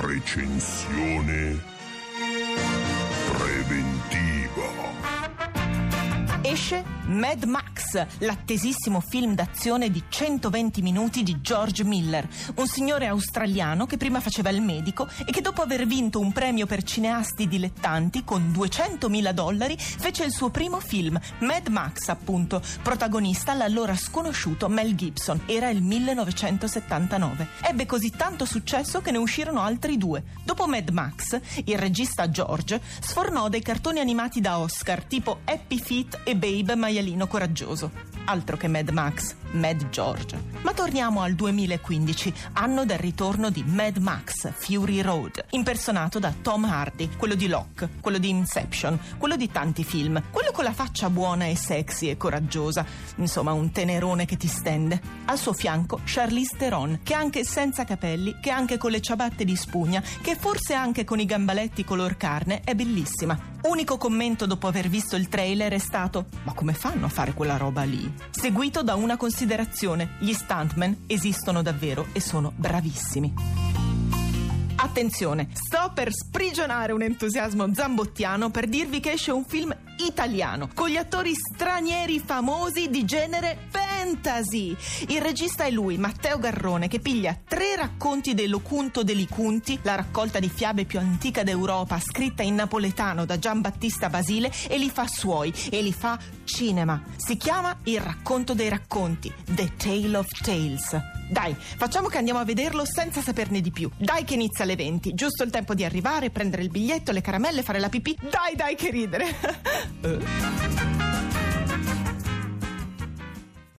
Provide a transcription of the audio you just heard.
Recensione preventiva. Esce Mad Max, l'attesissimo film d'azione di 120 minuti di George Miller, un signore australiano che prima faceva il medico e che dopo aver vinto un premio per cineasti dilettanti con 200.000 dollari fece il suo primo film, Mad Max appunto, protagonista l'allora sconosciuto Mel Gibson, era il 1979. Ebbe così tanto successo che ne uscirono altri due. Dopo Mad Max, il regista George sfornò dei cartoni animati da Oscar tipo Happy Feet e Babe Maialino Coraggioso. Altro che Mad Max, Mad George. Ma torniamo al 2015, anno del ritorno di Mad Max Fury Road, impersonato da Tom Hardy, quello di Locke, quello di Inception, quello di tanti film, quello con la faccia buona e sexy e coraggiosa, insomma un tenerone che ti stende. Al suo fianco Charlize Theron, che anche senza capelli, che anche con le ciabatte di spugna, che forse anche con i gambaletti color carne è bellissima. Unico commento dopo aver visto il trailer è stato: Ma come fanno a fare quella roba lì? Seguito da una considerazione: gli stuntman esistono davvero e sono bravissimi. Attenzione, sto per sprigionare un entusiasmo zambottiano per dirvi che esce un film italiano con gli attori stranieri famosi di genere fantasy. Il regista è lui, Matteo Garrone, che piglia tre racconti dell'Ocunto Delicunti, la raccolta di fiabe più antica d'Europa, scritta in napoletano da Giambattista Basile, e li fa suoi e li fa cinema. Si chiama Il racconto dei racconti, The Tale of Tales. Dai, facciamo che andiamo a vederlo senza saperne di più. Dai che inizia alle 20, giusto il tempo di arrivare, prendere il biglietto, le caramelle, fare la pipì. Dai, dai che ridere. Eh?